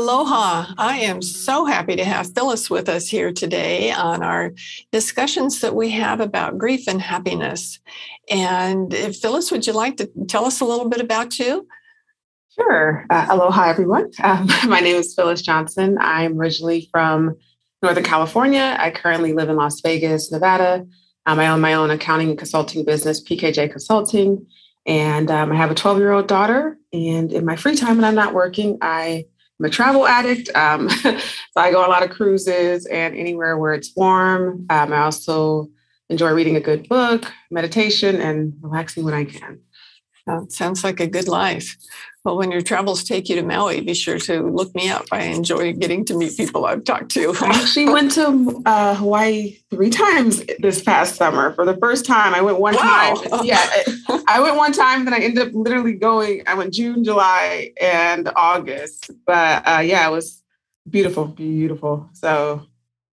Aloha. I am so happy to have Phyllis with us here today on our discussions that we have about grief and happiness. And Phyllis, would you like to tell us a little bit about you? Sure. Uh, aloha, everyone. Um, my name is Phyllis Johnson. I'm originally from Northern California. I currently live in Las Vegas, Nevada. Um, I own my own accounting and consulting business, PKJ Consulting. And um, I have a 12 year old daughter. And in my free time when I'm not working, I I'm a travel addict. Um, so I go a lot of cruises and anywhere where it's warm. Um, I also enjoy reading a good book, meditation, and relaxing when I can. That sounds like a good life. Well, when your travels take you to Maui, be sure to look me up. I enjoy getting to meet people I've talked to. I actually went to uh, Hawaii three times this past summer. For the first time, I went one wow. time. Yeah, I went one time, then I ended up literally going. I went June, July, and August. But uh, yeah, it was beautiful, beautiful. So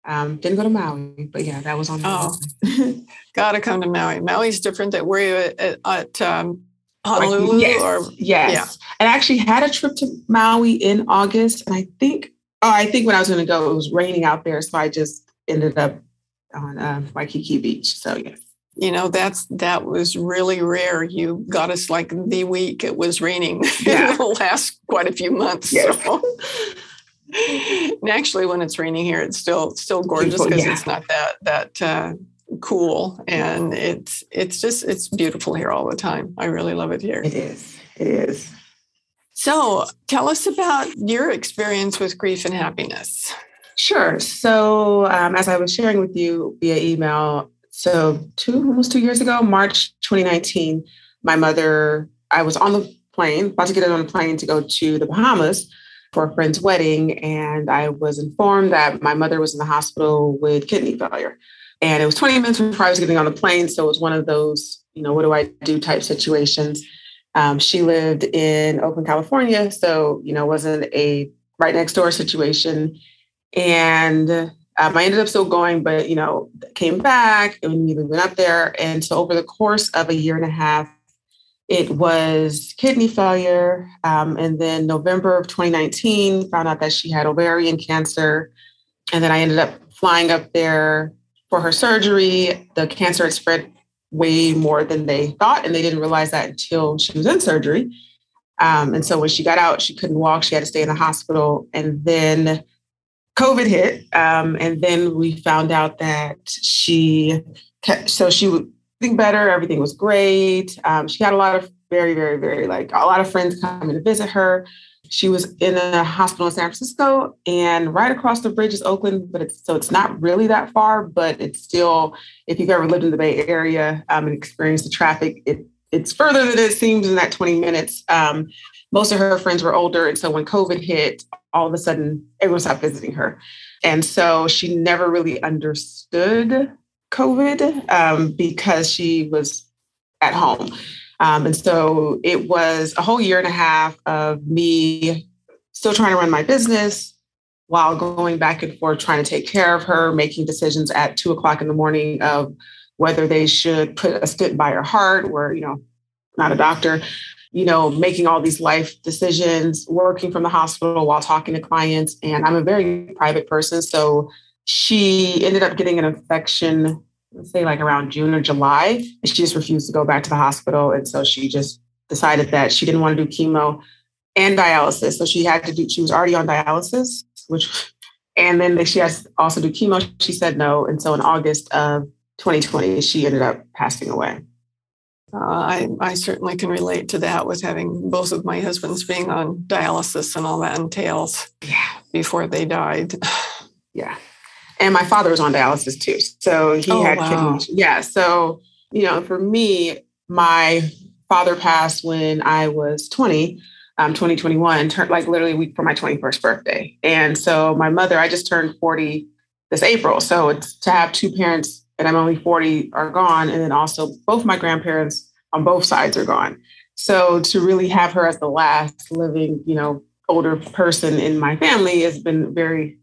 um, didn't go to Maui, but yeah, that was on. Oh, gotta come to Maui. Maui's different. That were you at, at um, Honolulu yes, or yes. Yeah. And I actually had a trip to Maui in August. And I think, oh, I think when I was going to go, it was raining out there. So I just ended up on uh, Waikiki Beach. So yes. You know, that's that was really rare. You got us like the week it was raining. Yeah. It'll last quite a few months. Yes. So. and actually, when it's raining here, it's still still gorgeous because yeah. it's not that that uh, cool and it's it's just it's beautiful here all the time. I really love it here. It is. It is. So tell us about your experience with grief and happiness. Sure. So um, as i was sharing with you via email so two almost two years ago march 2019 my mother i was on the plane about to get on a plane to go to the bahamas for a friend's wedding and i was informed that my mother was in the hospital with kidney failure and it was 20 minutes before I was getting on the plane. So it was one of those, you know, what do I do type situations. Um, she lived in Oakland, California. So, you know, wasn't a right next door situation. And um, I ended up still going, but, you know, came back and we went up there. And so over the course of a year and a half, it was kidney failure. Um, and then November of 2019, found out that she had ovarian cancer. And then I ended up flying up there for her surgery, the cancer had spread way more than they thought, and they didn't realize that until she was in surgery. Um, and so when she got out, she couldn't walk. She had to stay in the hospital. And then COVID hit. Um, and then we found out that she, kept, so she would think better. Everything was great. Um, she had a lot of very, very, very like a lot of friends coming to visit her. She was in a hospital in San Francisco, and right across the bridge is Oakland. But it's so it's not really that far, but it's still. If you've ever lived in the Bay Area um, and experienced the traffic, it it's further than it seems in that 20 minutes. Um, most of her friends were older, and so when COVID hit, all of a sudden everyone stopped visiting her, and so she never really understood COVID um, because she was at home. Um, and so it was a whole year and a half of me still trying to run my business while going back and forth trying to take care of her, making decisions at two o'clock in the morning of whether they should put a stent by her heart, where, you know, not a doctor, you know, making all these life decisions, working from the hospital while talking to clients. And I'm a very private person. So she ended up getting an infection say like around June or July. And she just refused to go back to the hospital. And so she just decided that she didn't want to do chemo and dialysis. So she had to do, she was already on dialysis, which, and then she has to also do chemo. She said no. And so in August of 2020, she ended up passing away. Uh, I, I certainly can relate to that with having both of my husbands being on dialysis and all that entails yeah. before they died. yeah and my father was on dialysis too. So he oh, had wow. kidney. Yeah. So, you know, for me, my father passed when I was 20. um, 2021, turned like literally a week for my 21st birthday. And so my mother, I just turned 40 this April. So it's to have two parents and I'm only 40 are gone. And then also both my grandparents on both sides are gone. So to really have her as the last living, you know, older person in my family has been very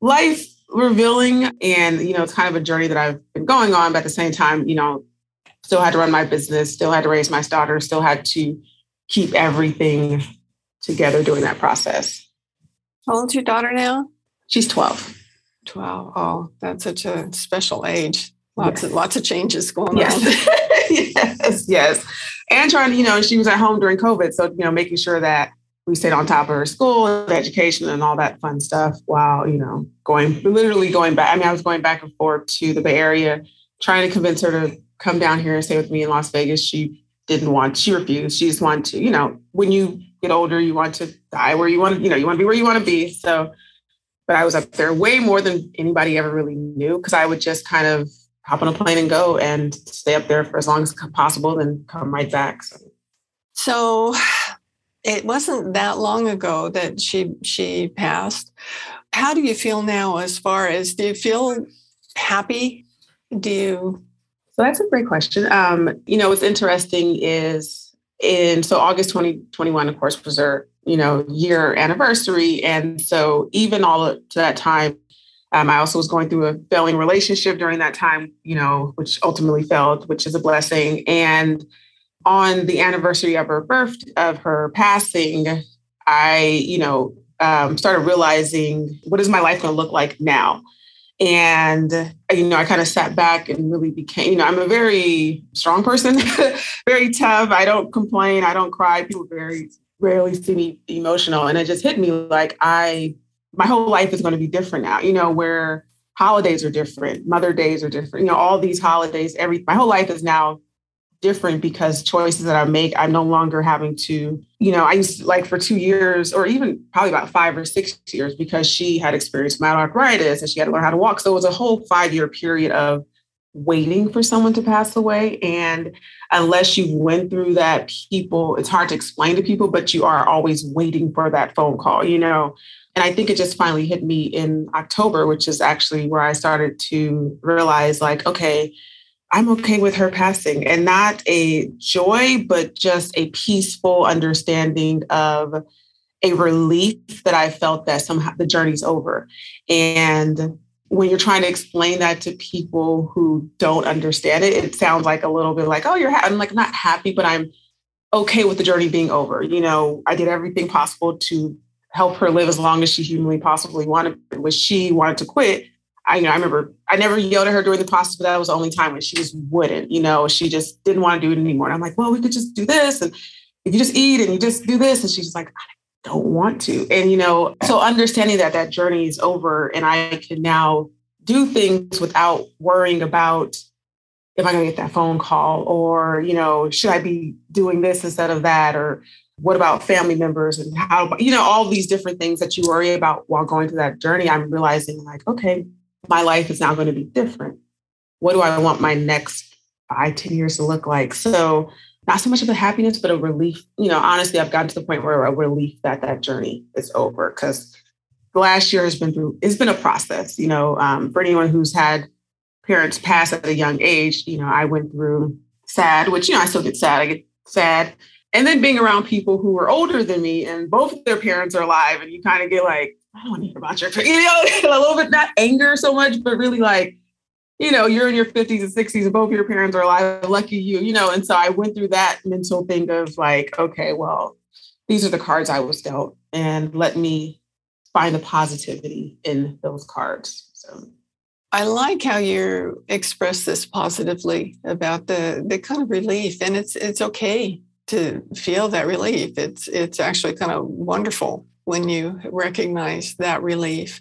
life revealing. And, you know, it's kind of a journey that I've been going on, but at the same time, you know, still had to run my business, still had to raise my daughter, still had to keep everything together during that process. How old's your daughter now? She's 12. 12. Oh, that's such a special age. Lots yes. of lots of changes going yes. on. yes, yes. And trying to, you know, she was at home during COVID. So, you know, making sure that we stayed on top of her school and education and all that fun stuff while, you know, going literally going back. I mean, I was going back and forth to the Bay Area, trying to convince her to come down here and stay with me in Las Vegas. She didn't want, she refused. She just wanted to, you know, when you get older, you want to die where you want to, you know, you want to be where you want to be. So, but I was up there way more than anybody ever really knew because I would just kind of hop on a plane and go and stay up there for as long as possible, then come right back. So, so it wasn't that long ago that she she passed. How do you feel now as far as do you feel happy? Do you so that's a great question. Um, you know, what's interesting is in so August 2021, of course, was her, you know, year anniversary. And so even all to that time, um, I also was going through a failing relationship during that time, you know, which ultimately failed, which is a blessing. And on the anniversary of her birth, of her passing, I, you know, um, started realizing what is my life going to look like now? And, you know, I kind of sat back and really became, you know, I'm a very strong person, very tough. I don't complain. I don't cry. People very rarely see me emotional. And it just hit me like I, my whole life is going to be different now, you know, where holidays are different, mother days are different, you know, all these holidays, every, my whole life is now different because choices that I make, I'm no longer having to, you know, I used to, like for two years or even probably about five or six years because she had experienced my arthritis and she had to learn how to walk. So it was a whole five year period of waiting for someone to pass away. And unless you went through that, people, it's hard to explain to people, but you are always waiting for that phone call, you know. And I think it just finally hit me in October, which is actually where I started to realize, like, okay, I'm okay with her passing and not a joy, but just a peaceful understanding of a relief that I felt that somehow the journey's over. And when you're trying to explain that to people who don't understand it, it sounds like a little bit like, oh, you're, ha-. I'm like, not happy, but I'm okay with the journey being over. You know, I did everything possible to help her live as long as she humanly possibly wanted. When she wanted to quit, I, you know, I remember I never yelled at her during the process, but that was the only time when she just wouldn't, you know, she just didn't want to do it anymore. And I'm like, well, we could just do this. And if you just eat and you just do this. And she's like, I don't want to. And, you know, so understanding that that journey is over and I can now do things without worrying about if I'm going to get that phone call or, you know, should I be doing this instead of that? Or what about family members and how, you know, all these different things that you worry about while going through that journey. I'm realizing like, okay, my life is now going to be different. What do I want my next five, ten years to look like? So not so much of a happiness, but a relief. You know, honestly, I've gotten to the point where a relief that that journey is over because the last year has been through, it's been a process, you know, um, for anyone who's had parents pass at a young age, you know, I went through sad, which, you know, I still get sad. I get sad. And then being around people who are older than me and both their parents are alive and you kind of get like, I don't want to hear about your, you know, a little bit, not anger so much, but really like, you know, you're in your 50s and 60s and both your parents are alive, lucky you, you know. And so I went through that mental thing of like, okay, well, these are the cards I was dealt and let me find the positivity in those cards. So I like how you express this positively about the the kind of relief. And it's it's okay to feel that relief. It's it's actually kind of wonderful when you recognize that relief.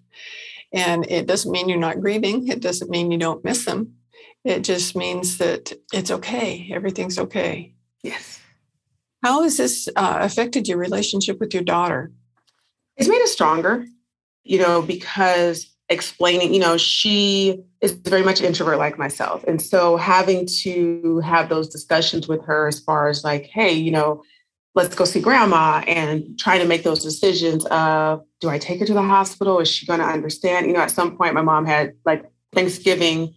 And it doesn't mean you're not grieving, it doesn't mean you don't miss them. It just means that it's okay, everything's okay. Yes. How has this uh, affected your relationship with your daughter? It's made us stronger, you know, because explaining, you know, she is very much introvert like myself. And so having to have those discussions with her as far as like, hey, you know, let's go see grandma and trying to make those decisions of do I take her to the hospital? Is she going to understand? You know, at some point, my mom had like Thanksgiving,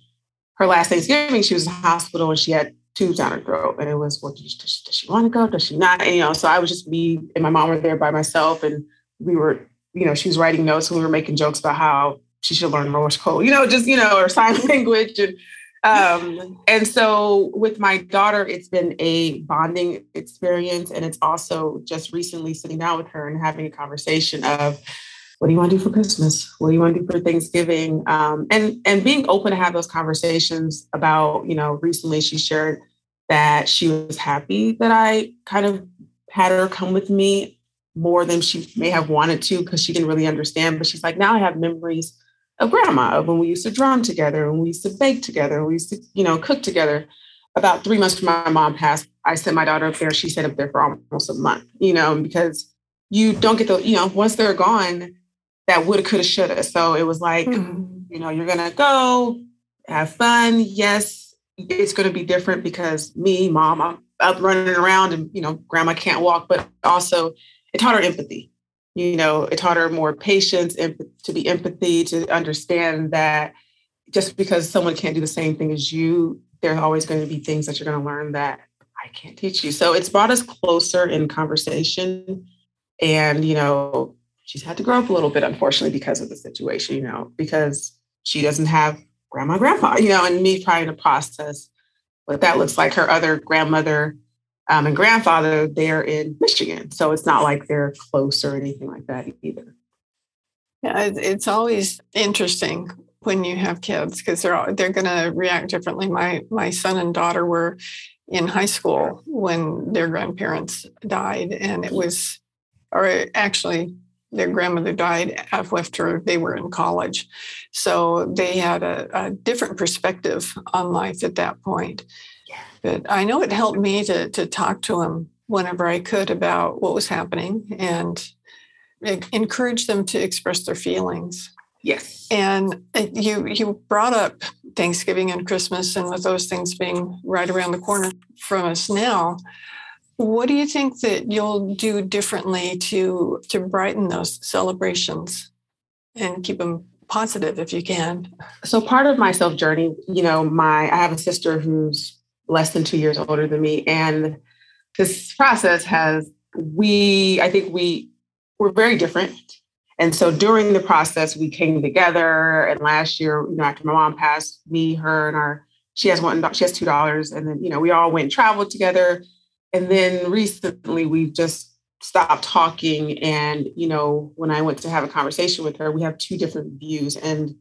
her last Thanksgiving, she was in the hospital and she had tubes down her throat. And it was, well, does, does, does she want to go? Does she not? And, you know, so I was just me and my mom were there by myself and we were, you know, she was writing notes and we were making jokes about how she should learn Morse code, you know, just, you know, or sign language. And, um, and so with my daughter, it's been a bonding experience. And it's also just recently sitting down with her and having a conversation of, what do you want to do for Christmas? What do you want to do for Thanksgiving? Um, and and being open to have those conversations about, you know, recently she shared that she was happy that I kind of had her come with me more than she may have wanted to because she didn't really understand. But she's like, now I have memories of grandma, of when we used to drum together and we used to bake together, and we used to, you know, cook together. About three months from my mom passed, I sent my daughter up there. She sat up there for almost a month, you know, because you don't get the, you know, once they're gone, that woulda, coulda, shoulda. So it was like, mm-hmm. you know, you're gonna go have fun. Yes, it's going to be different because me, mom, I'm up running around and, you know, grandma can't walk, but also it taught her empathy. You know, it taught her more patience and to be empathy, to understand that just because someone can't do the same thing as you, there's always going to be things that you're going to learn that I can't teach you. So it's brought us closer in conversation. And, you know, she's had to grow up a little bit, unfortunately, because of the situation, you know, because she doesn't have grandma, grandpa, you know, and me trying to process what that looks like. Her other grandmother um, and grandfather, they're in Michigan. So it's not like they're close or anything like that either. Yeah, it's always interesting when you have kids because they're all, they're going to react differently. My my son and daughter were in high school when their grandparents died, and it was, or actually their grandmother died after they were in college. So they had a, a different perspective on life at that point. Yeah. But I know it helped me to, to talk to them whenever I could about what was happening and encourage them to express their feelings. Yes. And uh, you you brought up Thanksgiving and Christmas and with those things being right around the corner from us now, what do you think that you'll do differently to to brighten those celebrations and keep them positive if you can? So part of my self journey, you know, my I have a sister who's less than 2 years older than me. And this process has we I think we we're very different. And so during the process we came together. And last year, you know, after my mom passed, me, her and our she has one she has two dollars and then you know we all went and traveled together. And then recently we've just stopped talking. And you know when i went to have a conversation with her we have two different views. And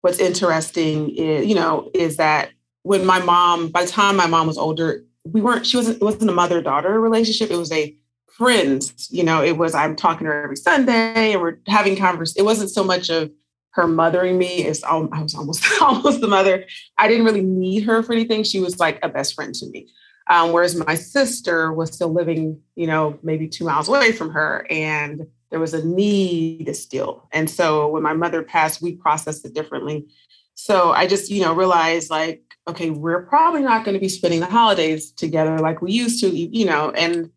what's interesting is you know is that when my mom by the time my mom was older we weren't she wasn't it wasn't a mother daughter relationship it was a friends you know it was i'm talking to her every sunday and we're having converse it wasn't so much of her mothering me is i was almost almost the mother i didn't really need her for anything she was like a best friend to me um, whereas my sister was still living, you know, maybe two miles away from her, and there was a need still. And so when my mother passed, we processed it differently. So I just, you know, realized like, okay, we're probably not going to be spending the holidays together like we used to, you know, and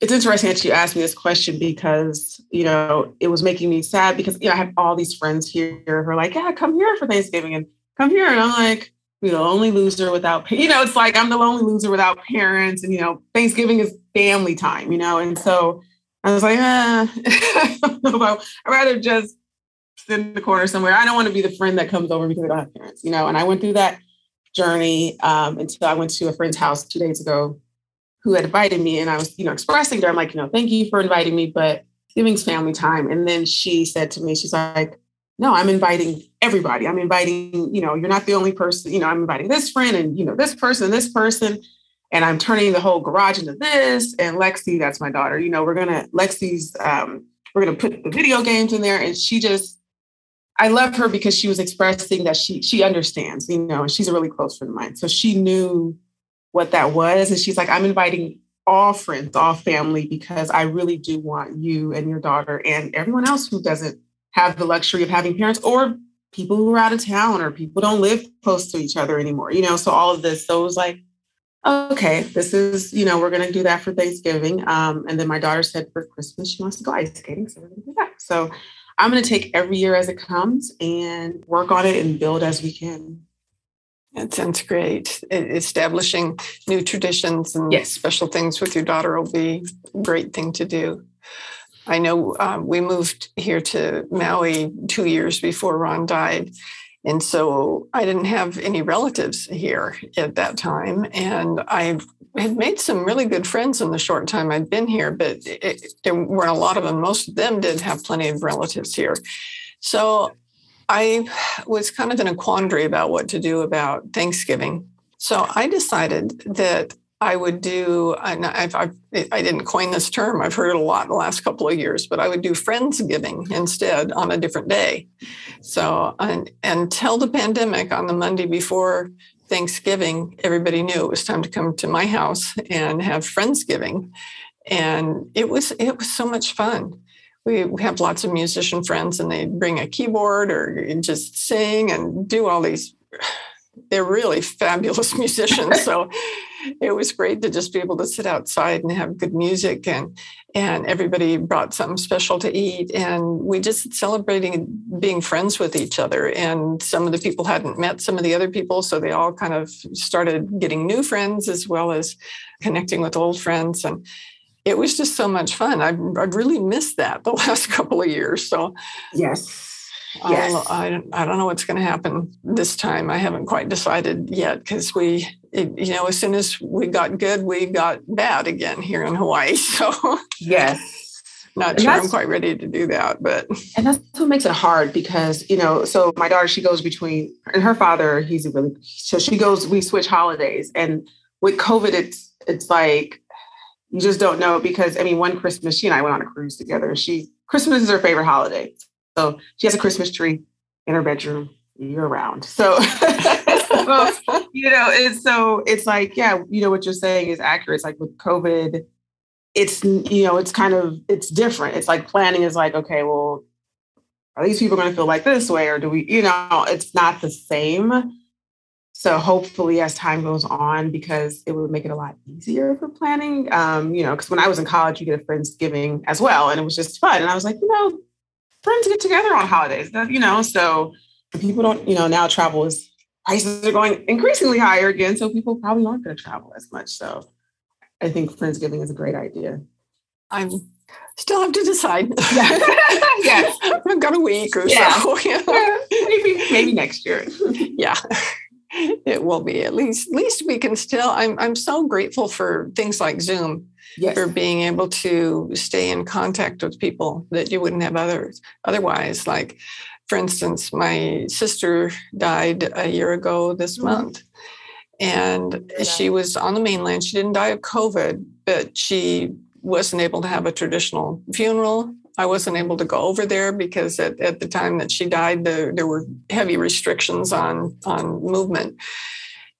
it's interesting that you asked me this question because you know it was making me sad because you know I have all these friends here who are like, yeah, come here for Thanksgiving and come here, and I'm like, be the lonely loser without, you know, it's like I'm the lonely loser without parents. And, you know, Thanksgiving is family time, you know? And so I was like, ah, I know about, I'd rather just sit in the corner somewhere. I don't want to be the friend that comes over because I don't have parents, you know? And I went through that journey um, until I went to a friend's house two days ago who had invited me. And I was, you know, expressing to her, I'm like, you know, thank you for inviting me, but giving's family time. And then she said to me, she's like, no, I'm inviting everybody. I'm inviting, you know, you're not the only person, you know, I'm inviting this friend and, you know, this person, this person. And I'm turning the whole garage into this. And Lexi, that's my daughter, you know, we're going to, Lexi's, um, we're going to put the video games in there. And she just, I love her because she was expressing that she, she understands, you know, and she's a really close friend of mine. So she knew what that was. And she's like, I'm inviting all friends, all family, because I really do want you and your daughter and everyone else who doesn't have the luxury of having parents or people who are out of town or people don't live close to each other anymore you know so all of this so it was like okay, this is, you know, we're to do that for Thanksgiving. Um, and then my daughter said for Christmas, she wants to go ice skating. So we're to do that. So I'm going to take every year as it comes and work on it and build as we can. That sounds great. Establishing new traditions and yes. special things with your daughter will be a great thing to do. I know um, we moved here to Maui two years before Ron died. And so I didn't have any relatives here at that time. And I had made some really good friends in the short time I'd been here, but it, there weren't a lot of them. Most of them did have plenty of relatives here. So I was kind of in a quandary about what to do about Thanksgiving. So I decided that I would do, I've, I've, I did not coin this term, I've heard it a lot in the last couple of years, but I would do Friendsgiving instead on a different day. So and, until the pandemic, on the Monday before Thanksgiving, everybody knew it was time to come to my house and have Friendsgiving. And it was it was so much fun. We have lots of musician friends and they bring a keyboard or just sing and do all these they're really fabulous musicians. so it was great to just be able to sit outside and have good music and and everybody brought something special to eat and we just celebrating being friends with each other and some of the people hadn't met some of the other people so they all kind of started getting new friends as well as connecting with old friends and it was just so much fun. I, I really missed that the last couple of years. So yes, um, Yes. I, I don't know what's going to happen this time. I haven't quite decided yet because we, it, you know, as soon as we got good, we got bad again here in Hawaii. So, yes. Not sure I'm quite ready to do that, but and that's what makes it hard because you know. So my daughter, she goes between, and her father, he's a really so she goes. We switch holidays, and with COVID, it's it's like you just don't know because I mean, one Christmas, she and I went on a cruise together. She Christmas is her favorite holiday, so she has a Christmas tree in her bedroom year round. So, so, you know, it's so it's like, yeah, you know, what you're saying is accurate. It's like with COVID, it's you know, it's kind of it's different. It's like planning is like, okay, well, are these people going to feel like this way, or do we, you know, it's not the same. So hopefully, as time goes on, because it would make it a lot easier for planning. Um, you know, because when I was in college, you get a friendsgiving as well, and it was just fun. And I was like, you know, friends get together on holidays, you know, so people don't, you know, now travel is prices are going increasingly higher again. So people probably aren't going to travel as much. So I think Friendsgiving is a great idea. I'm still have to decide. Yeah. yes. I've got a week or yeah. so. Yeah. maybe, maybe next year. yeah. It will be at least, at least we can still, I'm, I'm so grateful for things like Zoom yes. for being able to stay in contact with people that you wouldn't have others otherwise. Like, for instance, my sister died a year ago this mm-hmm. month. And yeah. she was on the mainland. She didn't die of COVID, but she wasn't able to have a traditional funeral. I wasn't able to go over there because at, at the time that she died, the, there were heavy restrictions on, on movement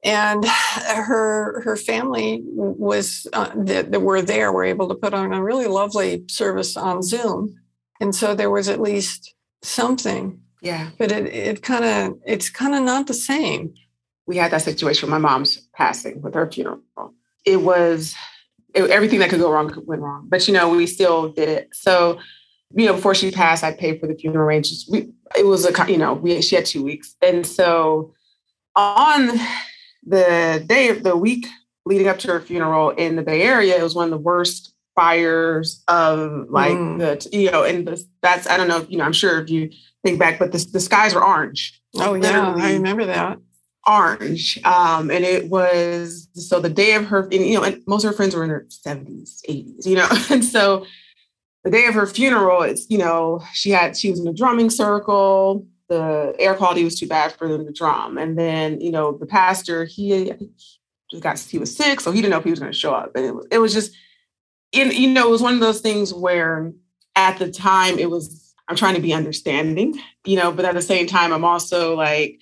and her her family was uh, that, that were there were able to put on a really lovely service on Zoom, and so there was at least something. Yeah, but it it kind of it's kind of not the same. We had that situation with my mom's passing with her funeral. It was it, everything that could go wrong went wrong, but you know we still did it. So you know before she passed, I paid for the funeral arrangements. We it was a you know we she had two weeks, and so on the day of the week leading up to her funeral in the Bay Area, it was one of the worst fires of like mm. the you know, and the, that's I don't know, you know, I'm sure if you think back, but the, the skies were orange. Oh yeah, I remember that orange. Um, and it was so the day of her, and, you know, and most of her friends were in their 70s, 80s, you know, and so the day of her funeral, it's you know, she had she was in a drumming circle the air quality was too bad for them to drum. And then, you know, the pastor, he just got he was sick, so he didn't know if he was going to show up. And it was it was just, you know, it was one of those things where at the time it was I'm trying to be understanding, you know, but at the same time I'm also like,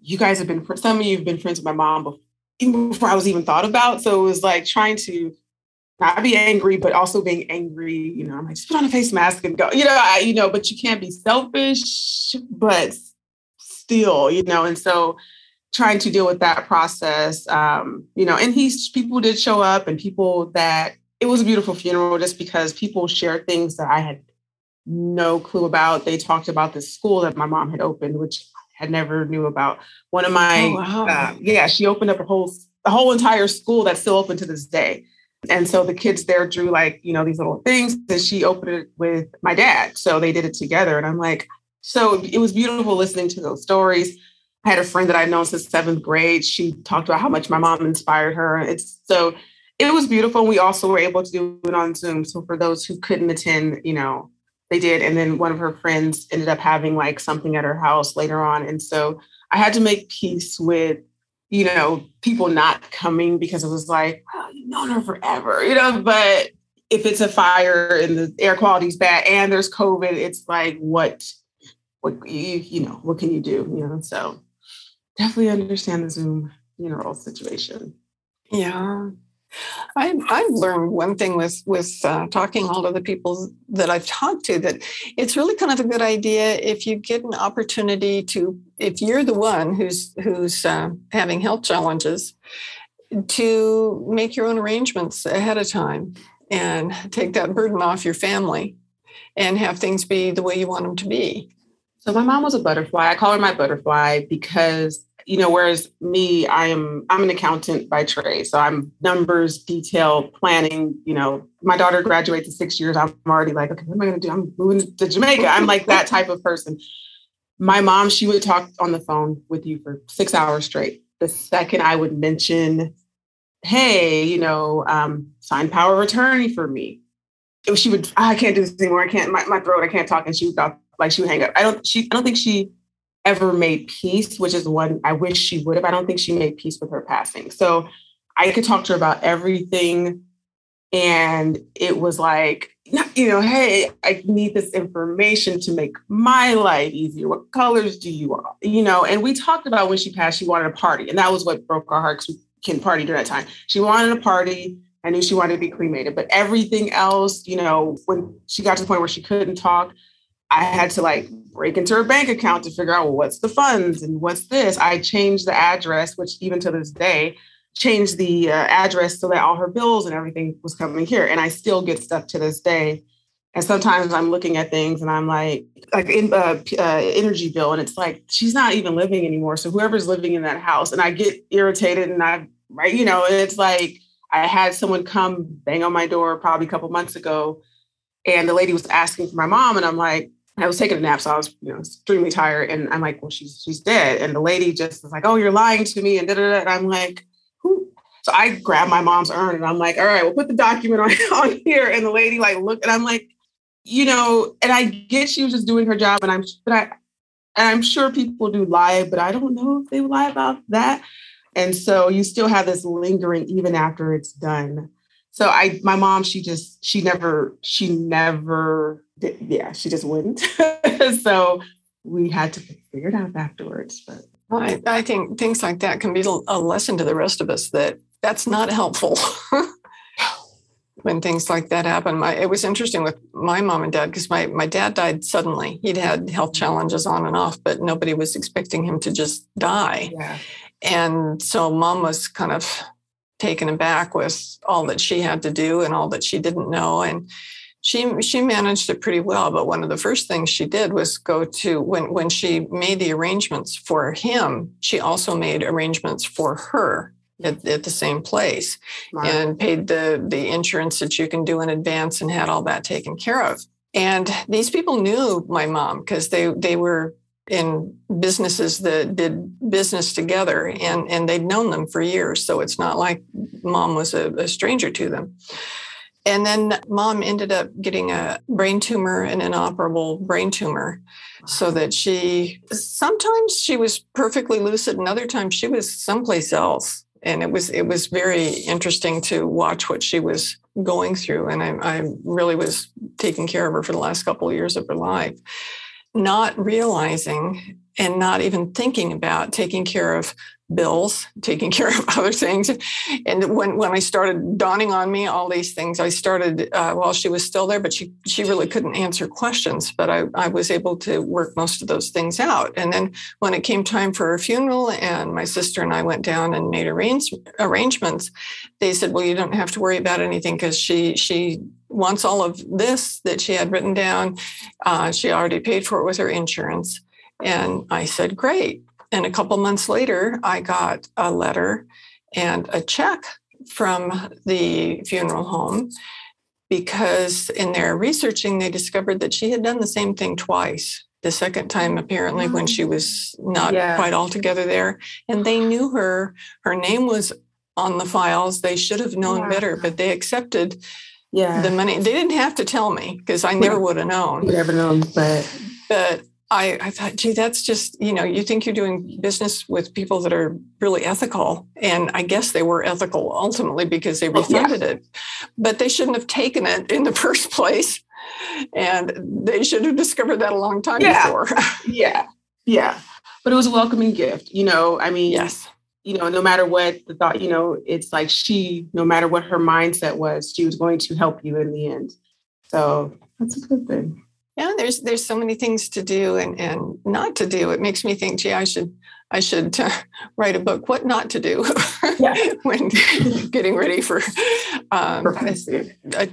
you guys have been some of you have been friends with my mom before, even before I was even thought about. So it was like trying to not be angry, but also being angry. You know, I'm like, put on a face mask and go. You know, I, you know, but you can't be selfish, but still, you know. And so trying to deal with that process. Um, you know, and he's people did show up and people that it was a beautiful funeral just because people shared things that I had no clue about. They talked about the school that my mom had opened, which I had never knew about. One of my, oh, wow. uh, yeah, she opened up a whole, a whole entire school that's still open to this day. And so the kids there drew like, you know, these little things and she opened it with my dad. So they did it together. And I'm like, so it was beautiful listening to those stories. I had a friend that I'd known since seventh grade. She talked about how much my mom inspired her. It's so it was beautiful. We also were able to do it on Zoom. So for those who couldn't attend, you know, they did. And then one of her friends ended up having like something at her house later on. And so I had to make peace with, you know, people not coming because it was like, well, you've known her forever, you know, but if it's a fire and the air quality is bad and there's COVID, it's like, what, what you, you know, what can you do? You know, so definitely understand the Zoom funeral situation. Yeah. I, I've learned one thing with with uh, talking all of the people that I've talked to that it's really kind of a good idea if you get an opportunity to if you're the one who's who's uh, having health challenges to make your own arrangements ahead of time and take that burden off your family and have things be the way you want them to be. So my mom was a butterfly. I call her my butterfly because you know, whereas me, I am I'm an accountant by trade. So I'm numbers, detail, planning, you know, my daughter graduates in six years. I'm already like, okay, what am I gonna do? I'm moving to Jamaica. I'm like that type of person. My mom, she would talk on the phone with you for six hours straight. The second I would mention, hey, you know, um, sign power of attorney for me. She would, I can't do this anymore. I can't, my, my throat, I can't talk. And she would like she would hang up. I don't, she, I don't think she ever made peace, which is one I wish she would have. I don't think she made peace with her passing. So I could talk to her about everything. And it was like, you know, hey, I need this information to make my life easier. What colors do you want? You know, and we talked about when she passed, she wanted a party. And that was what broke our hearts. we couldn't party during that time. She wanted a party. I knew she wanted to be cremated, but everything else, you know, when she got to the point where she couldn't talk, I had to like break into her bank account to figure out well, what's the funds and what's this. I changed the address, which even to this day, changed the uh, address so that all her bills and everything was coming here. And I still get stuff to this day. And sometimes I'm looking at things and I'm like, like in uh, uh, energy bill, and it's like she's not even living anymore. So whoever's living in that house, and I get irritated, and I, right, you know, it's like I had someone come bang on my door probably a couple months ago, and the lady was asking for my mom, and I'm like, I was taking a nap, so I was, you know, extremely tired. And I'm like, well, she's she's dead. And the lady just was like, oh, you're lying to me, and da da da. And I'm like, who? So I grabbed my mom's urn and I'm like, all right, we'll put the document on, on here. And the lady like looked, and I'm like, you know, and I get she was just doing her job, and I'm but I and I'm sure people do lie, but I don't know if they lie about that. And so you still have this lingering even after it's done. So I my mom, she just she never, she never yeah, she just wouldn't. so we had to figure it out afterwards. But I, I think things like that can be a lesson to the rest of us that that's not helpful. when things like that happen. My, it was interesting with my mom and dad because my, my dad died suddenly. He'd had health challenges on and off, but nobody was expecting him to just die. Yeah. And so mom was kind of taken aback with all that she had to do and all that she didn't know. And she she managed it pretty well but one of the first things she did was go to when when she made the arrangements for him she also made arrangements for her at, at the same place and paid the the insurance that you can do in advance and had all that taken care of. And these people knew my mom because they they were in businesses that did business together and and they'd known them for years so it's not like mom was a, a stranger to them and then mom ended up getting a brain tumor, an inoperable brain tumor, so that she sometimes she was perfectly lucid, and other times she was someplace else. And it was it was very interesting to watch what she was going through. And I, I really was taking care of her for the last couple of years of her life, not realizing and not even thinking about taking care of bills, taking care of other things. And when, when I started dawning on me all these things, I started uh, while she was still there, but she, she really couldn't answer questions. But I, I was able to work most of those things out. And then when it came time for her funeral, and my sister and I went down and made arrange, arrangements, they said, "Well, you don't have to worry about anything because she she wants all of this that she had written down. Uh, she already paid for it with her insurance." And I said, "Great." And a couple months later, I got a letter and a check from the funeral home because in their researching, they discovered that she had done the same thing twice. The second time, apparently, when she mm. was not yeah. quite altogether there. And they knew her. Her name was on the files. They should have known yeah. better, but they accepted yeah. the money. They didn't have to tell me because I never would have known. Never known, but but I, I thought, gee, that's just, you know, you think you're doing business with people that are really ethical. And I guess they were ethical ultimately because they refunded yeah. it. But they shouldn't have taken it in the first place. And they should have discovered that a long time yeah. before. yeah. Yeah. But it was a welcoming gift. You know, I mean, yes. You know, no matter what the thought, you know, it's like she, no matter what her mindset was, she was going to help you in the end. So that's a good thing yeah there's there's so many things to do and and not to do. It makes me think gee i should i should uh, write a book. What not to do when getting ready for um, a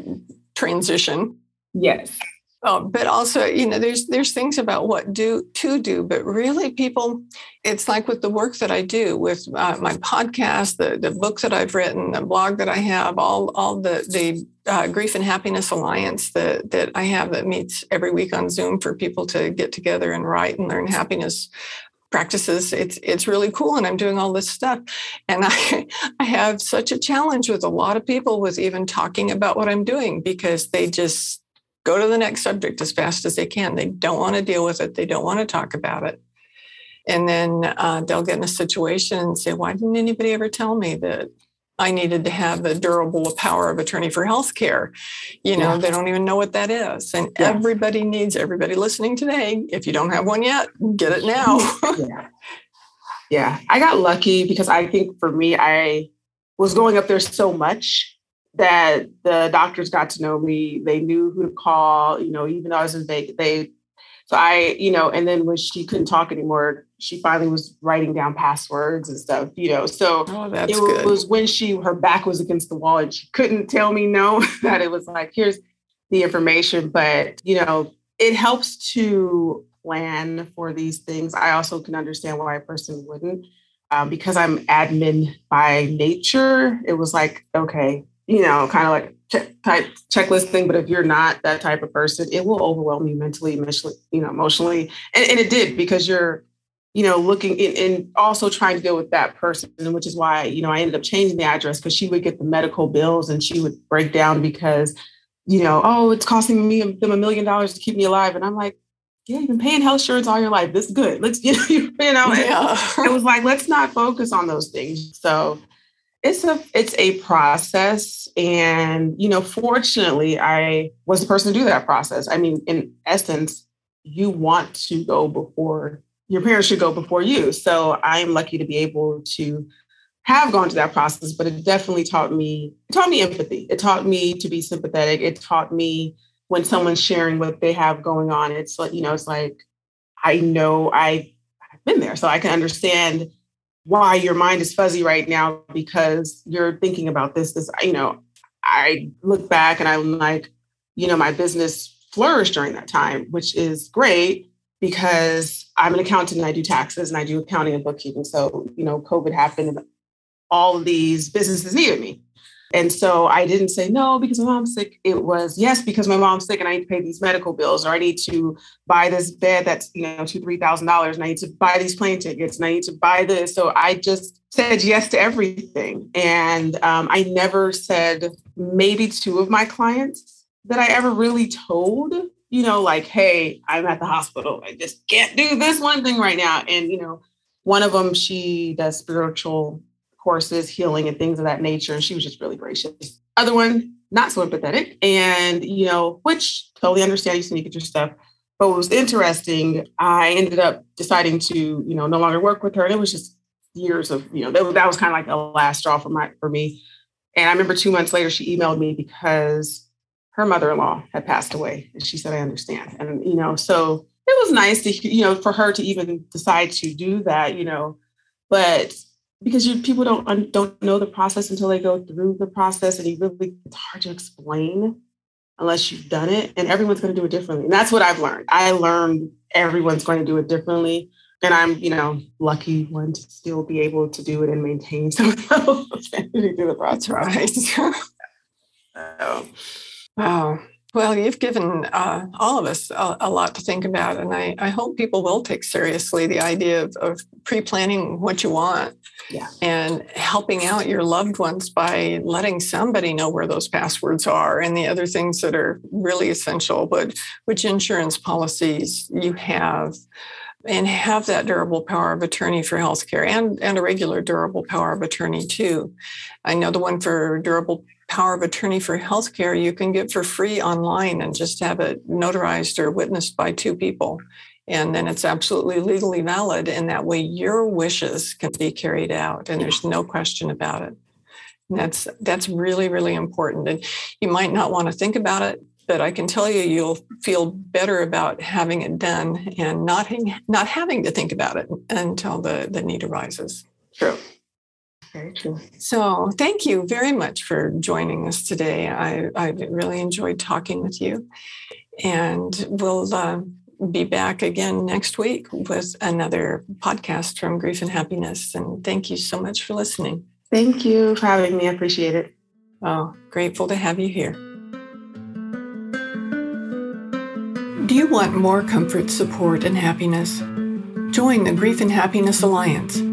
transition. Yes Oh, but also, you know, there's there's things about what do to do, but really, people, it's like with the work that I do, with uh, my podcast, the the book that I've written, the blog that I have, all all the the uh, Grief and Happiness Alliance that that I have that meets every week on Zoom for people to get together and write and learn happiness practices. It's it's really cool and i'm doing all this stuff. And i i have such a challenge with a lot of people with even talking about what i'm doing because they just go to the next subject as fast as they can. They don't want to deal with it, they don't want to talk about it. And then uh, they'll get in a situation and say, Why didn't anybody ever tell me that I needed to have the durable power of attorney for healthcare? You know, yeah. they don't even know what that is. And yeah. everybody needs, everybody listening today, if you don't have one yet, get it now. yeah. Yeah. I got lucky because I think for me, I was going up there so much that the doctors got to know me. They knew who to call, you know, even though I was in Vegas, they, so I, you know, and then when she couldn't talk anymore, she finally was writing down passwords and stuff, you know. So oh, it good. was when she, her back was against the wall and she couldn't tell me no, that it was like, here's the information. But, you know, it helps to plan for these things. I also can understand why a person wouldn't. Um, because I'm admin by nature, it was like, okay, you know, kind of like check, type checklist thing. But if you're not that type of person, it will overwhelm you mentally, emotionally, you know, emotionally. And, and it did because you're, you know, looking in, and also trying to deal with that person, which is why, you know, I ended up changing the address because she would get the medical bills and she would break down because, you know, oh, it's costing me them a million dollars to keep me alive. And I'm like, yeah, you've been paying health insurance all your life. This is good. Let's, you know, you know, yeah. it was like, let's not focus on those things. So it's a it's a process and you know fortunately i was the person to do that process. I mean in essence you want to go before your parents should go before you. So i'm lucky to be able to have gone through that process but it definitely taught me it taught me empathy. It taught me to be sympathetic. It taught me when someone's sharing what they have going on it's like you know it's like i know I, i've been there so i can understand why your mind is fuzzy right now because you're thinking about this this you know i look back and i'm like you know my business flourished during that time which is great because i'm an accountant and i do taxes and i do accounting and bookkeeping. So you know covid happened and all these businesses needed me and so I didn't say no because my mom's sick. It was yes because my mom's sick and I need to pay these medical bills, or I need to buy this bed that's you know two three thousand dollars, and I need to buy these plane tickets, and I need to buy this. So I just said yes to everything, and um, I never said maybe two of my clients that I ever really told. You know, like, hey, I'm at the hospital. I just can't do this one thing right now. And you know, one of them, she does spiritual courses, healing, and things of that nature. And she was just really gracious. Other one, not so empathetic. And, you know, which totally understand you need to get your stuff. But what was interesting, I ended up deciding to, you know, no longer work with her. And it was just years of, you know, that, that was kind of like the last straw for my for me. And I remember two months later, she emailed me because her mother-in-law had passed away. And she said, I understand. And, you know, so it was nice to, you know, for her to even decide to do that, you know, but because you, people don't don't know the process until they go through the process and you really it's hard to explain unless you've done it and everyone's going to do it differently and that's what i've learned. I learned everyone's going to do it differently and i'm you know lucky one to still be able to do it and maintain some of those through the process. Right. So, wow well, you've given uh, all of us a, a, lot to think about, and I, I, hope people will take seriously the idea of, of pre-planning what you want yeah. and helping out your loved ones by letting somebody know where those passwords are and the other things that are really essential. But which insurance policies you have, and have that durable power of attorney for healthcare and, and a regular durable power of attorney too. I know the one for durable power of attorney for healthcare you can get for free online and just have it notarized or witnessed by two people. And then it's absolutely legally valid. And that way your wishes can be carried out. And there's no question about it. And that's that's really, really important. And you might not want to think about it, but I can tell you you'll feel better about having it done and not, not having to think about it until the, the need arises. True. Very true. So, thank you very much for joining us today. I, I really enjoyed talking with you. And we'll uh, be back again next week with another podcast from Grief and Happiness. And thank you so much for listening. Thank you for having me. I appreciate it. Oh, grateful to have you here. Do you want more comfort, support, and happiness? Join the Grief and Happiness Alliance.